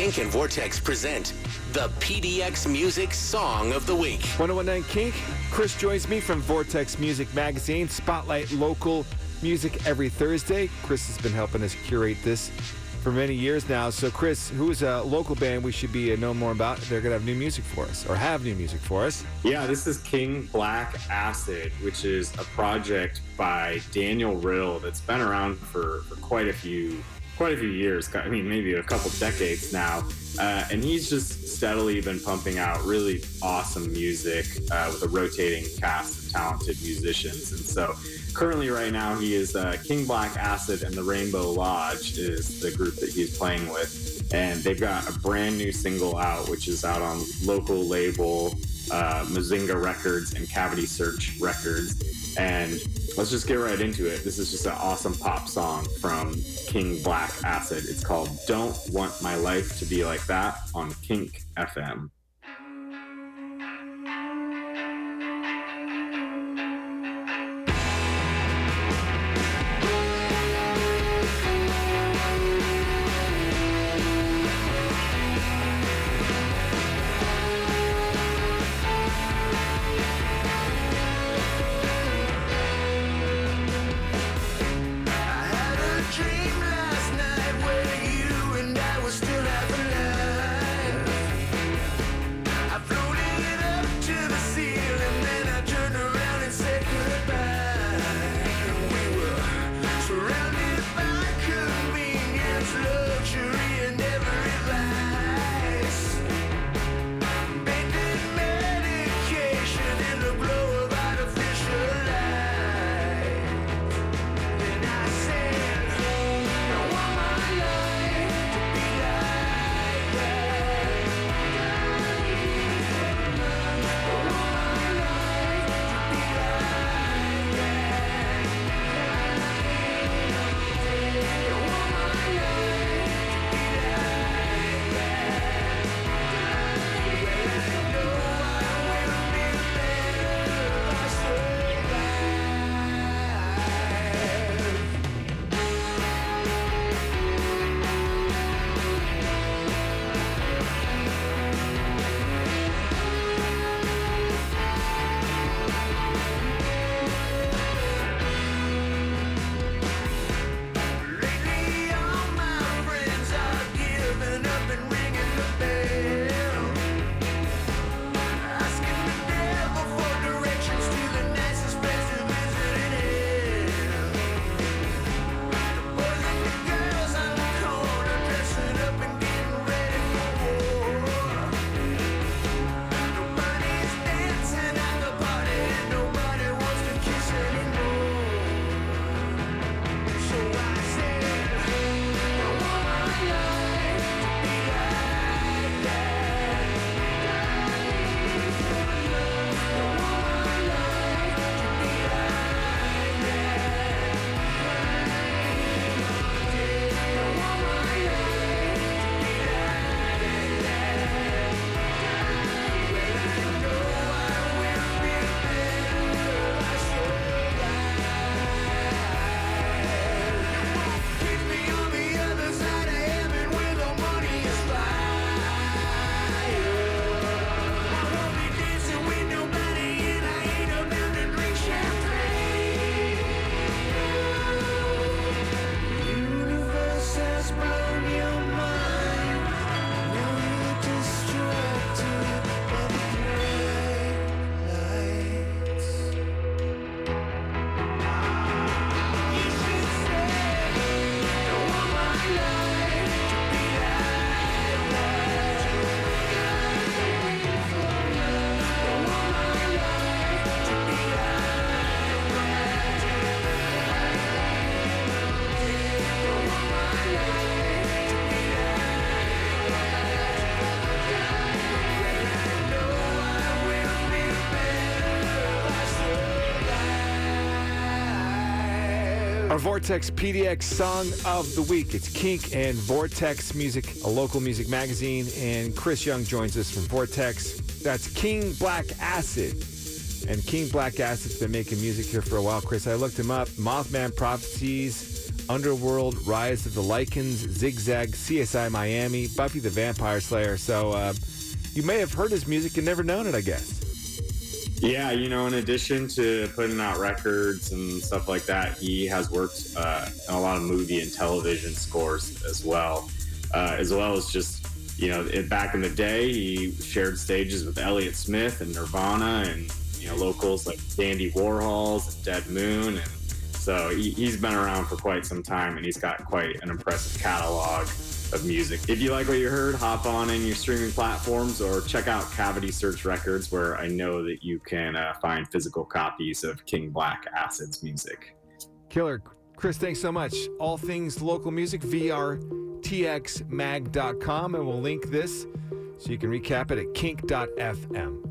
Kink and Vortex present the PDX Music Song of the Week. 1019 Kink. Chris joins me from Vortex Music Magazine, spotlight local music every Thursday. Chris has been helping us curate this for many years now. So, Chris, who is a local band we should be uh, know more about? They're going to have new music for us or have new music for us. Yeah, this is King Black Acid, which is a project by Daniel Riddle that's been around for, for quite a few quite a few years. I mean, maybe a couple decades now. Uh, and he's just steadily been pumping out really awesome music uh, with a rotating cast of talented musicians. And so, currently, right now, he is uh, King Black Acid and the Rainbow Lodge is the group that he's playing with. And they've got a brand new single out, which is out on local label uh, Mazinga Records and Cavity Search Records. And let's just get right into it. This is just an awesome pop song from King Black Acid. It's called Don't Want My Life to Be Like That on Kink FM. Our Vortex PDX Song of the Week. It's Kink and Vortex Music, a local music magazine. And Chris Young joins us from Vortex. That's King Black Acid. And King Black Acid's been making music here for a while. Chris, I looked him up. Mothman Prophecies, Underworld, Rise of the Lycans, Zigzag, CSI Miami, Buffy the Vampire Slayer. So uh, you may have heard his music and never known it, I guess. Yeah, you know, in addition to putting out records and stuff like that, he has worked uh, on a lot of movie and television scores as well, uh, as well as just, you know, it, back in the day, he shared stages with Elliott Smith and Nirvana and, you know, locals like Dandy Warhols and Dead Moon. And so he, he's been around for quite some time and he's got quite an impressive catalog of music. If you like what you heard, hop on in your streaming platforms or check out Cavity Search Records, where I know that you can uh, find physical copies of King Black Acid's music. Killer. Chris, thanks so much. All things local music, vrtxmag.com, and we'll link this so you can recap it at kink.fm.